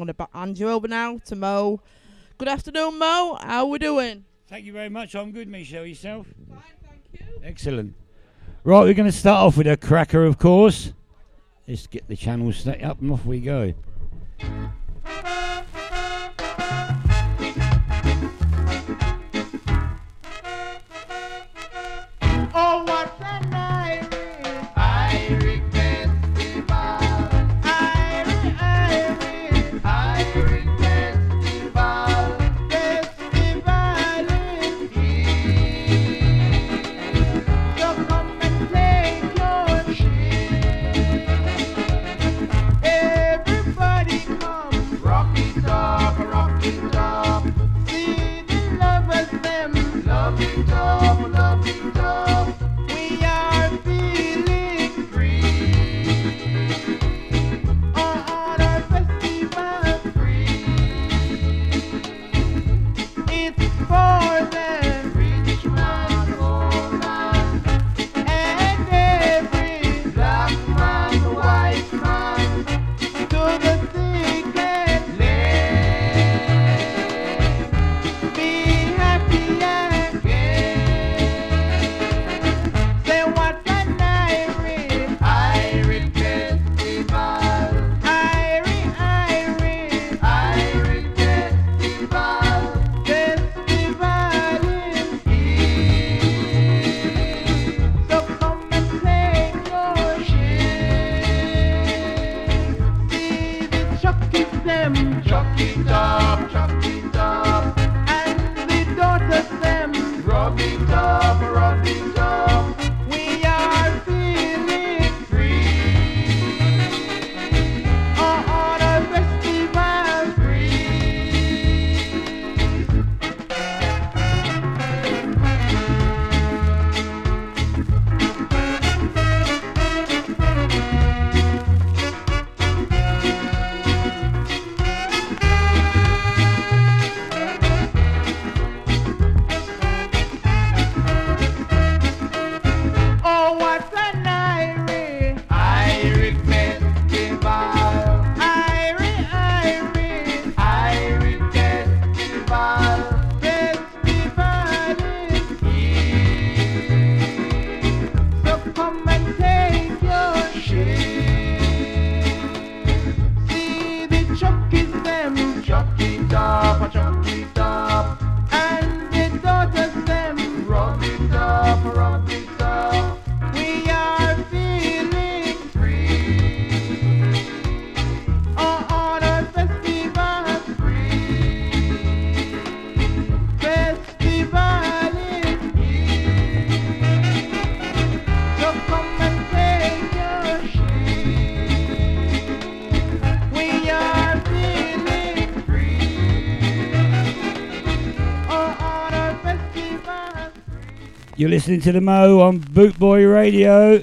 I'm going to hand you over now to Mo. Good afternoon, Mo. How we doing? Thank you very much. I'm good, Michelle. Yourself? Fine, thank you. Excellent. Right, we're going to start off with a cracker, of course. Let's get the channel set up and off we go. You're listening to the Mo on Bootboy Radio.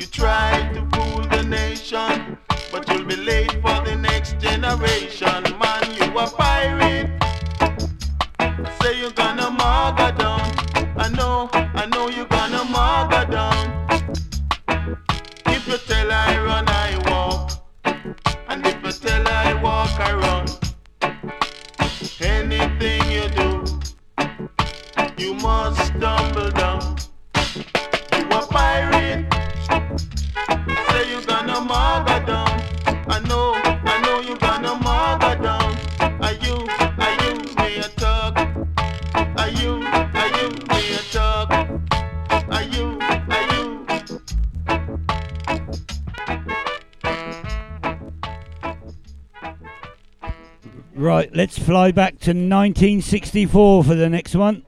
You try to fool the nation, but you'll be late for the next generation. Let's fly back to 1964 for the next one.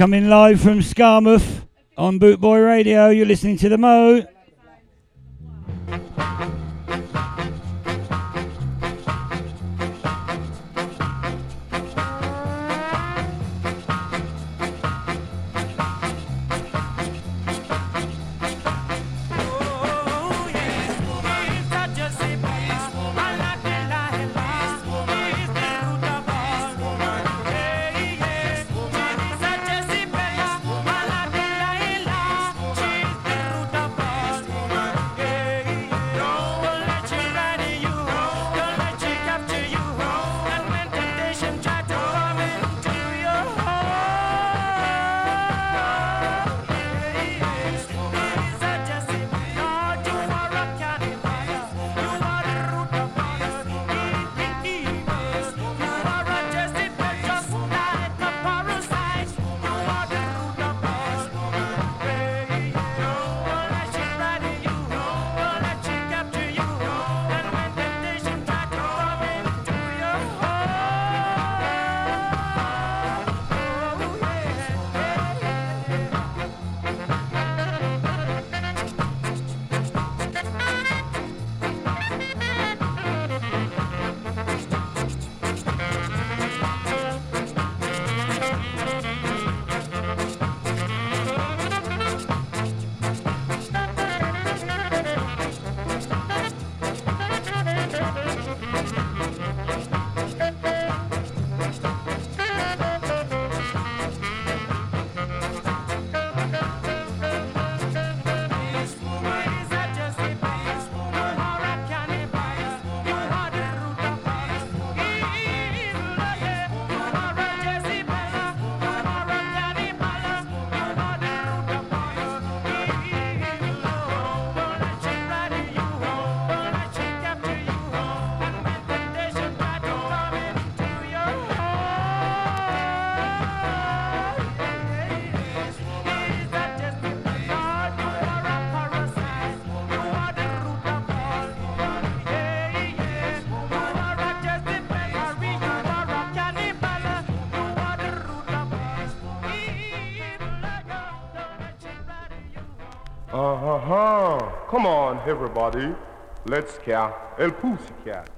Coming live from Skamouth on Bootboy Radio, you're listening to The Mo. Uh-huh. Come on, everybody. Let's scare El Pussycat.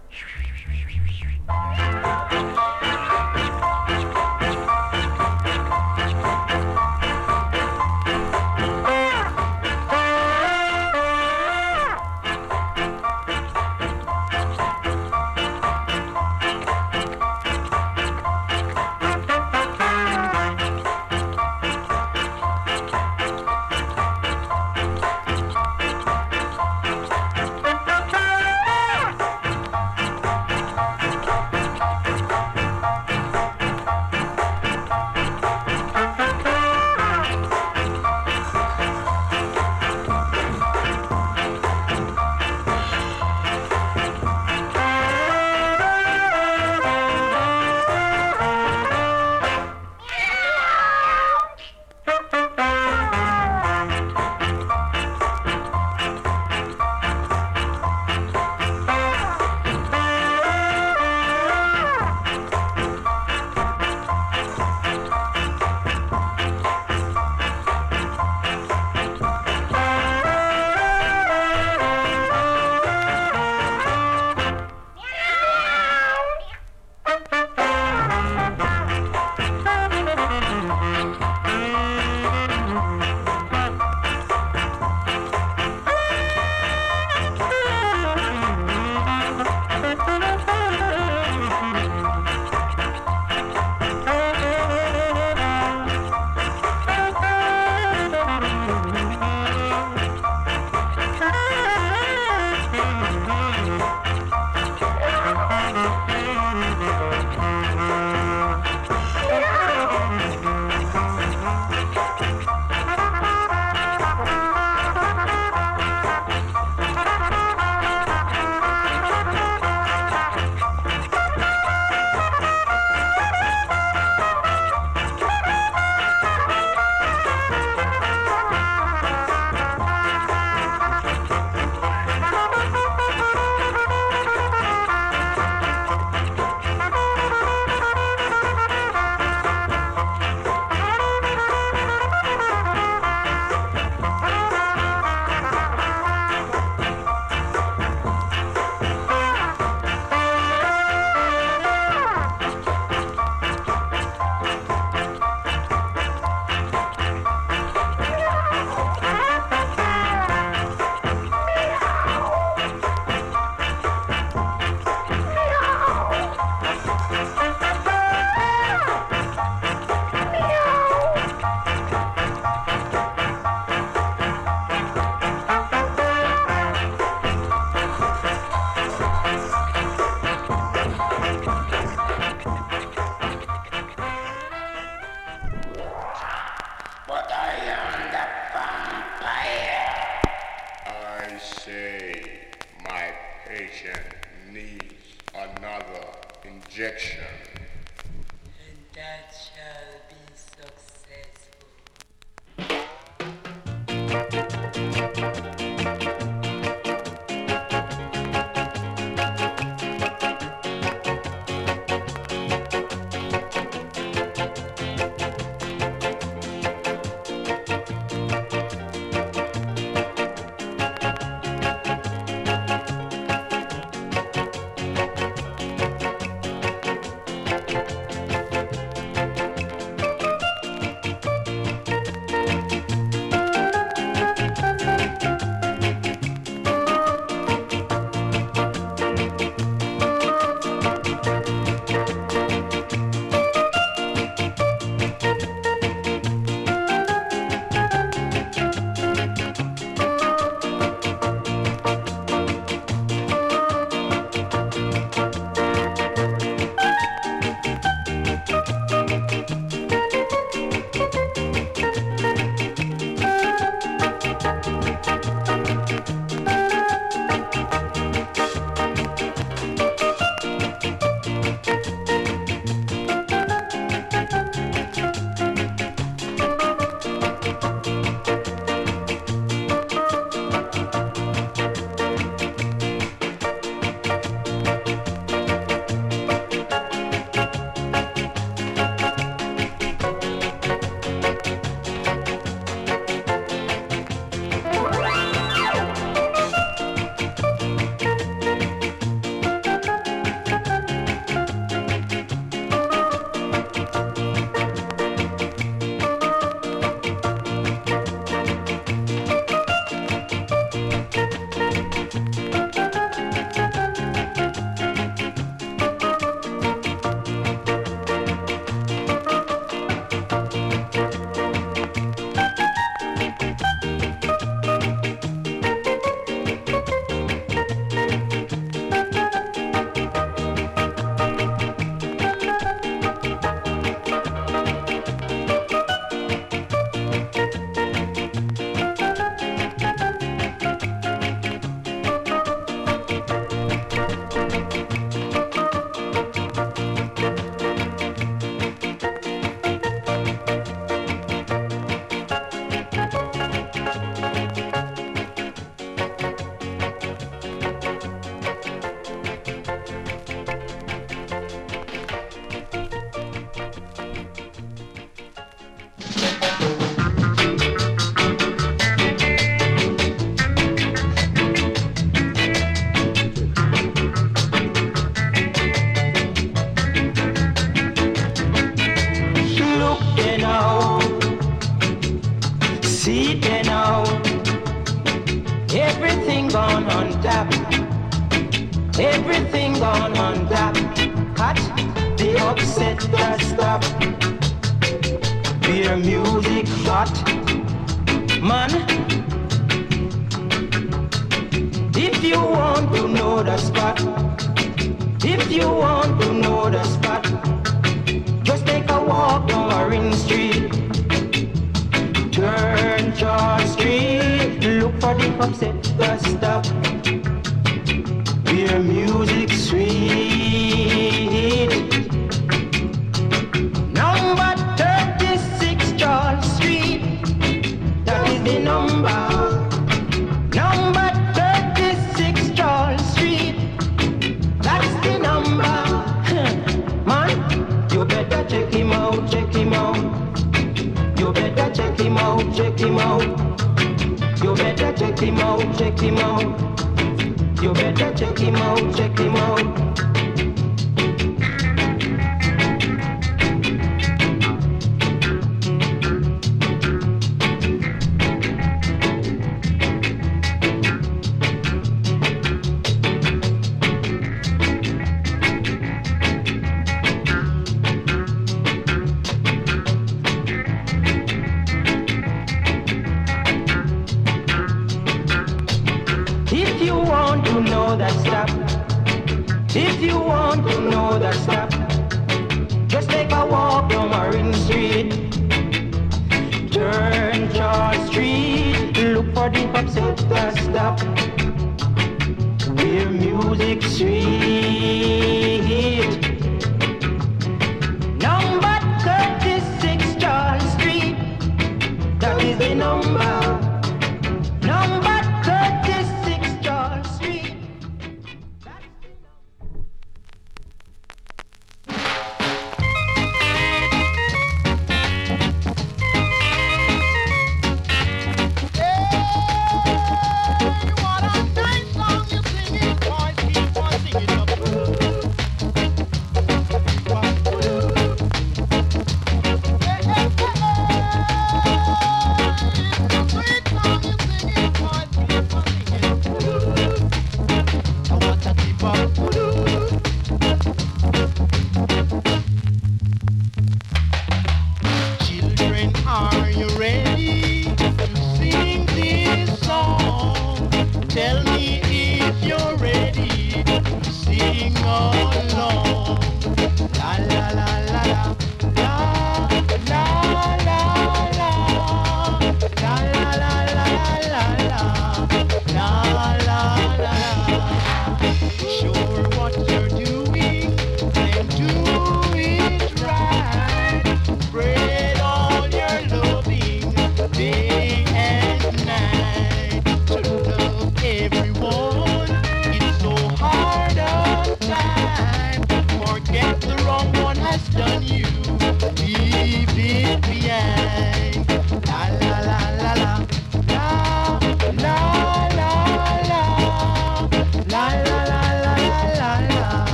You better check him out, check him out.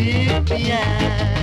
arrepiar.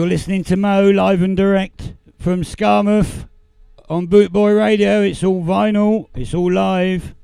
You're listening to Mo live and direct from Skamouth on Bootboy Radio. It's all vinyl, it's all live.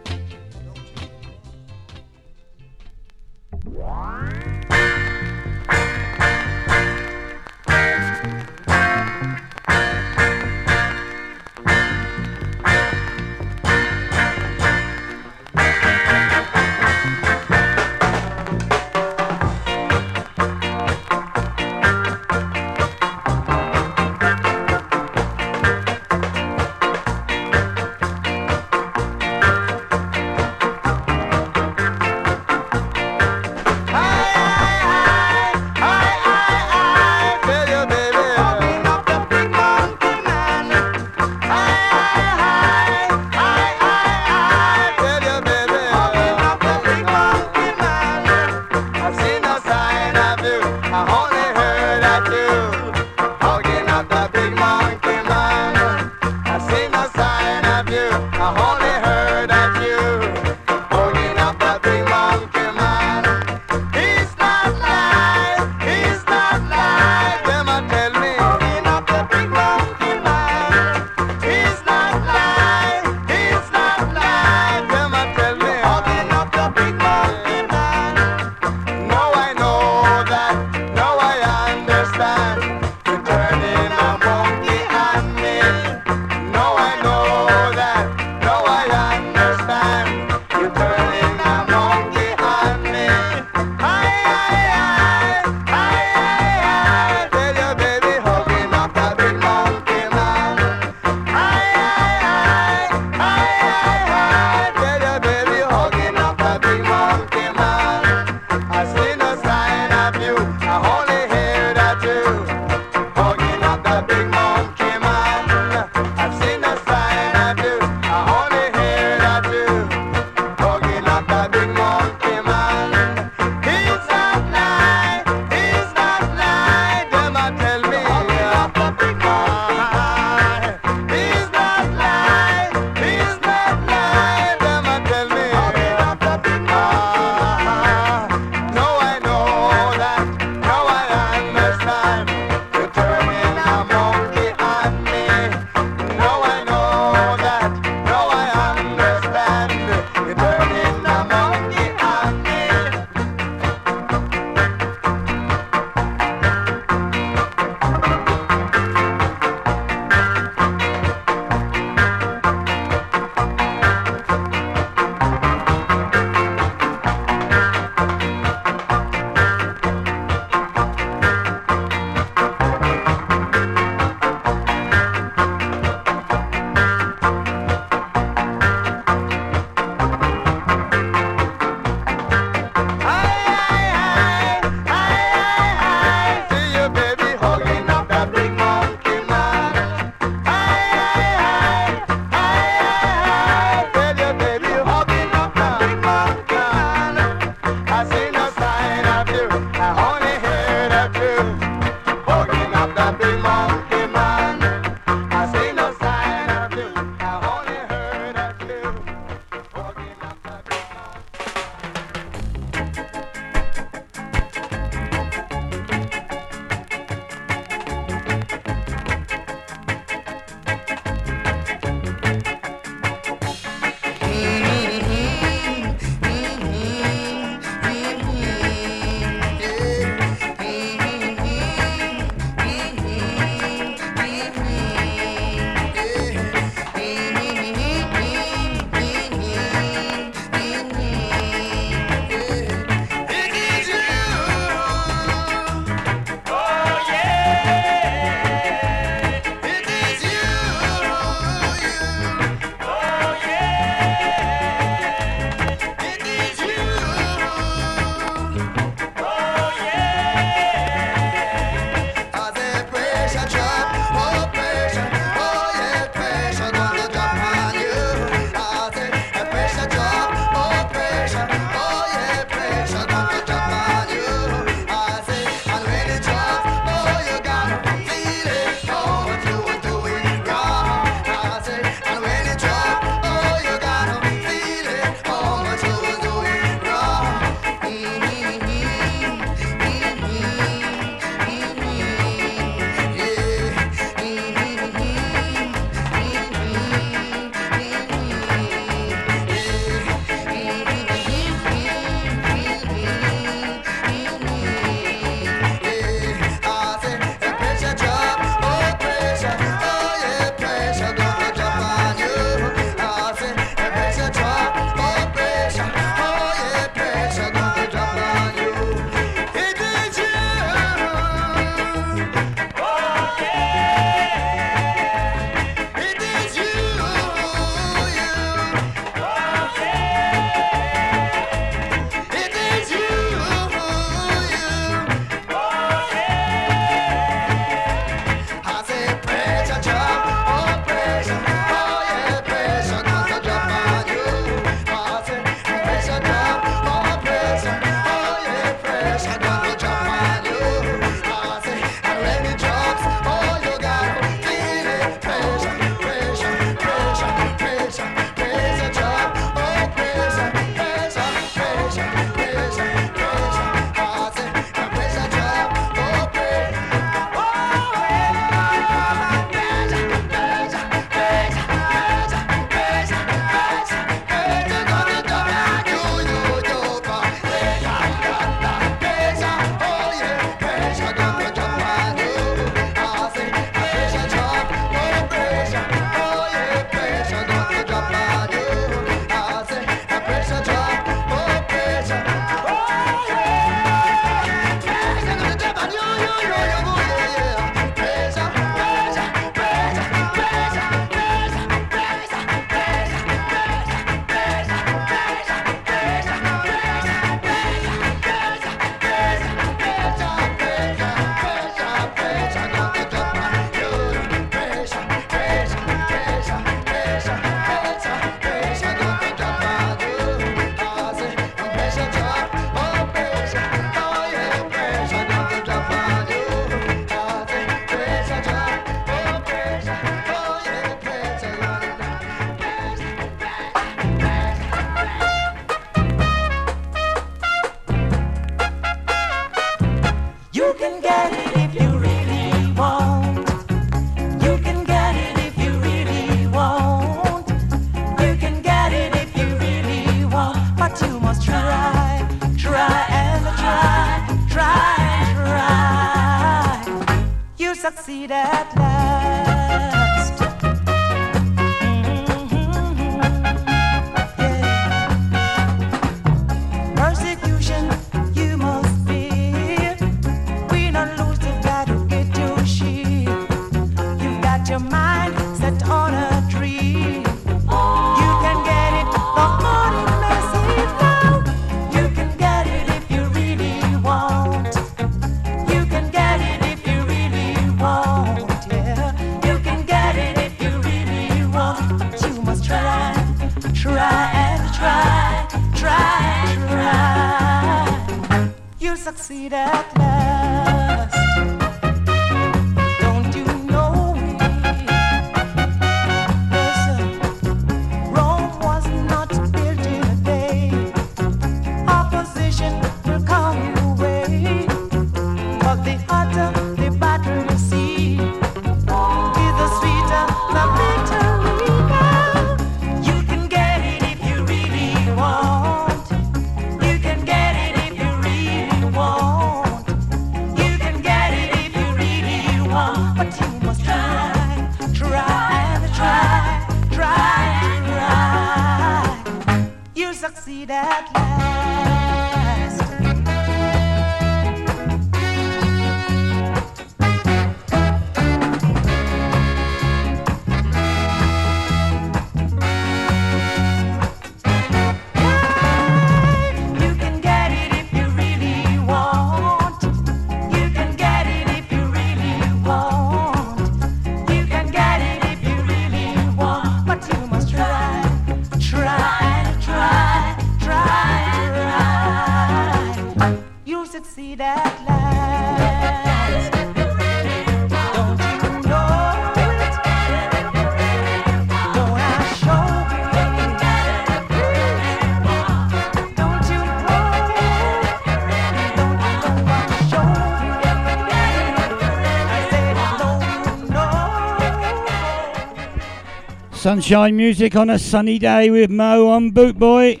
Sunshine music on a sunny day with Mo on Bootboy.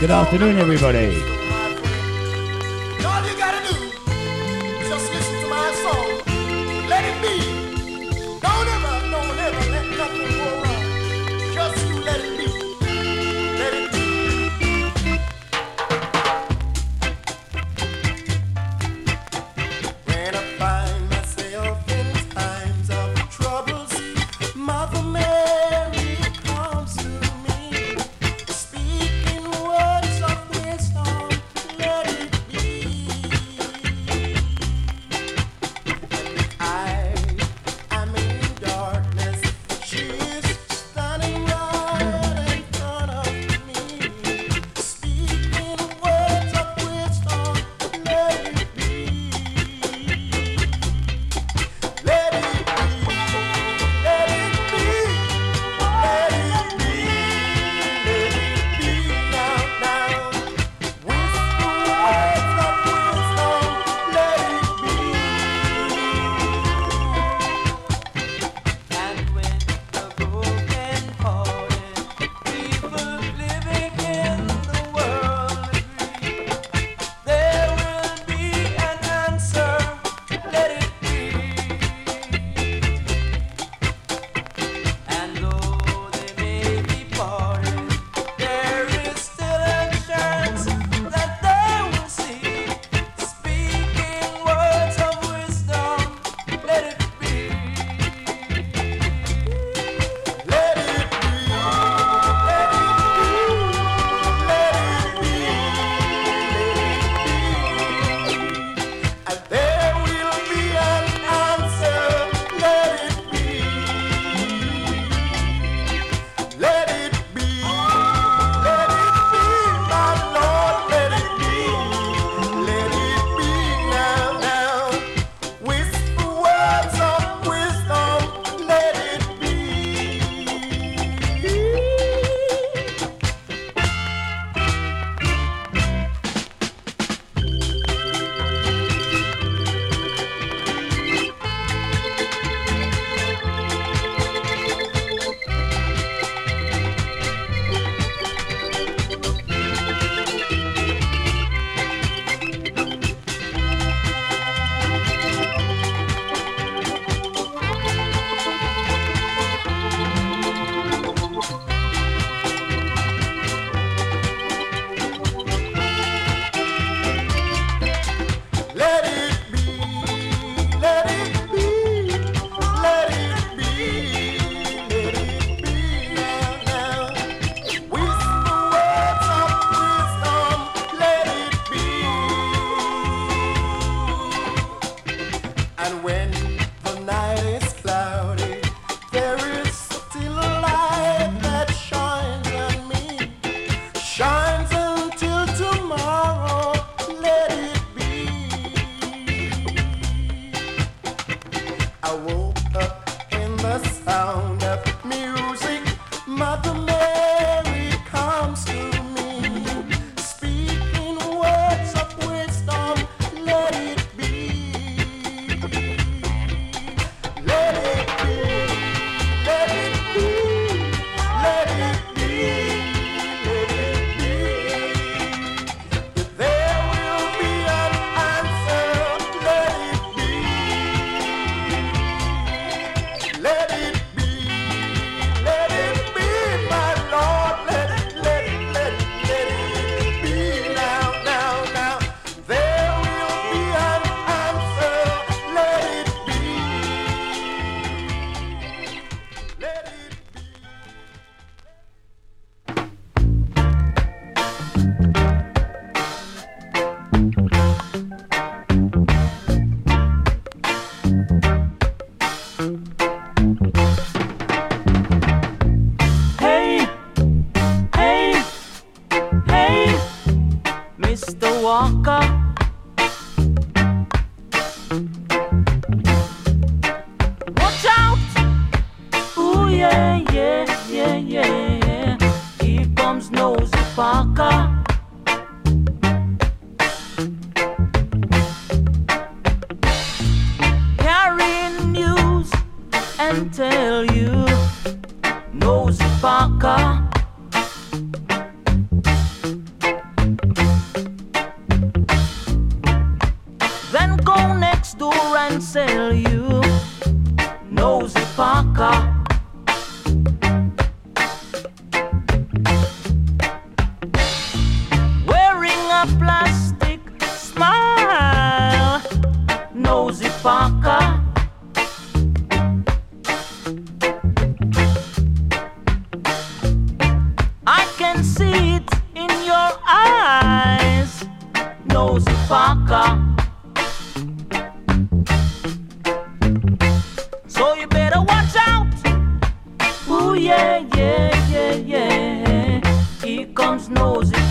Good afternoon, everybody.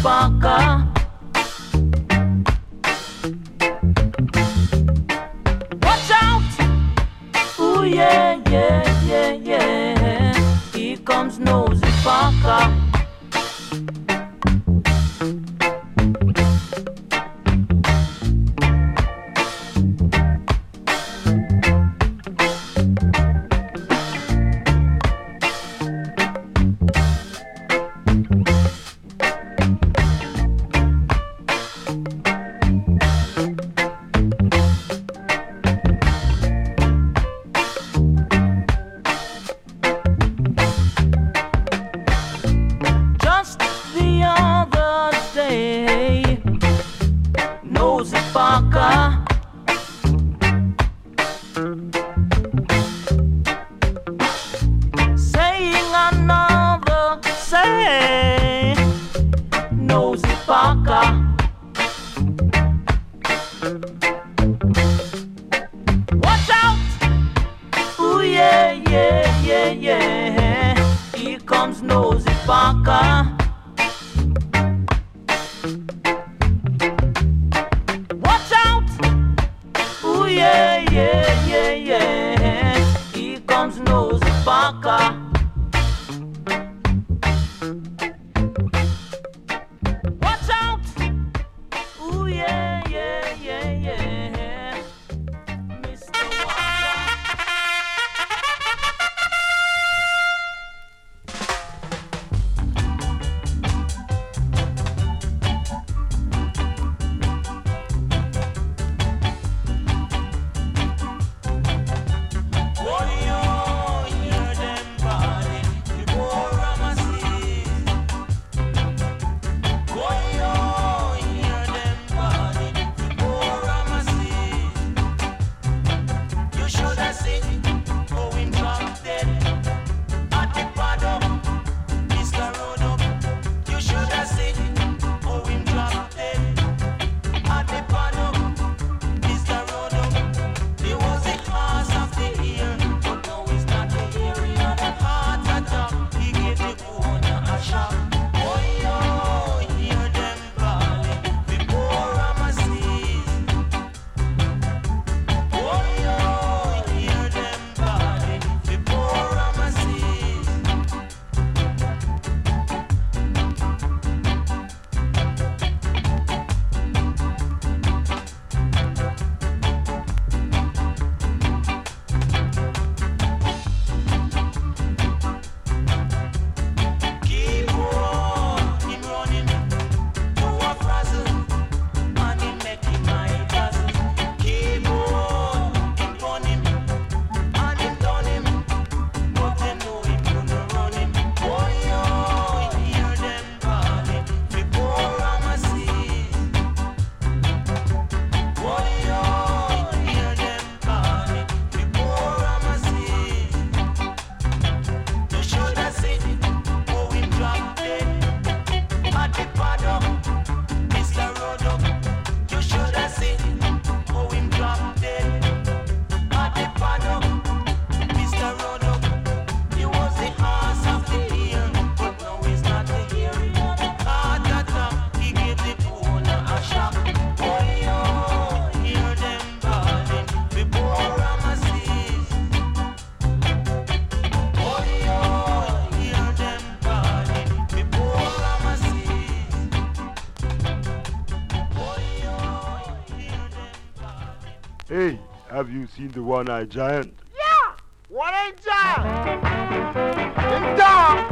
Nosy seen the one-eyed giant? Yeah, One-eyed giant. It's dog.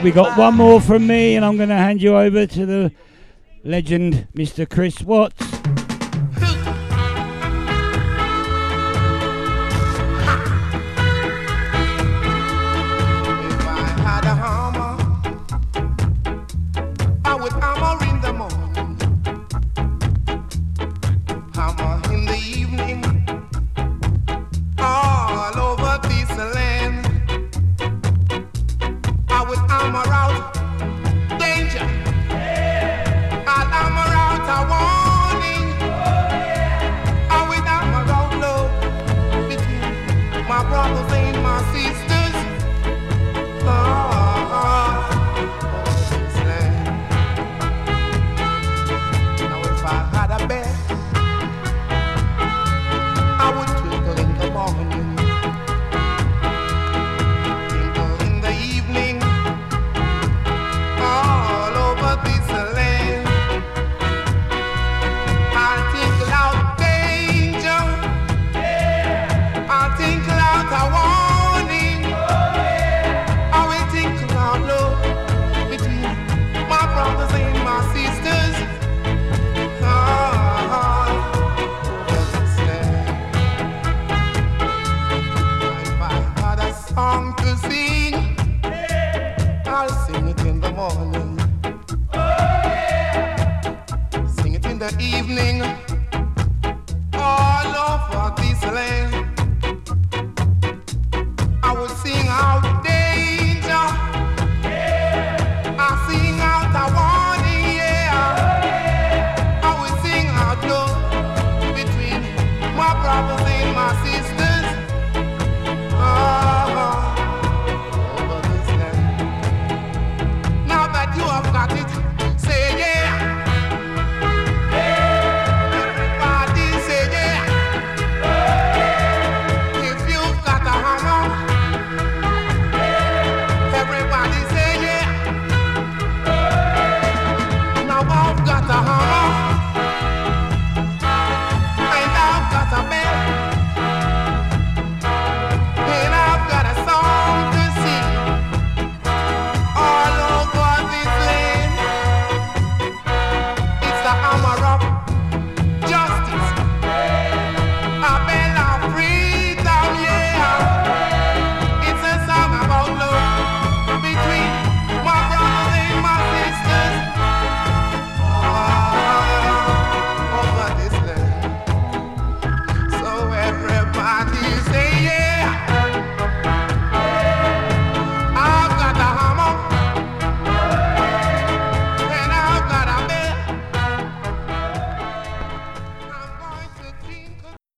Right, we got one more from me, and I'm going to hand you over to the legend, Mr. Chris Watts.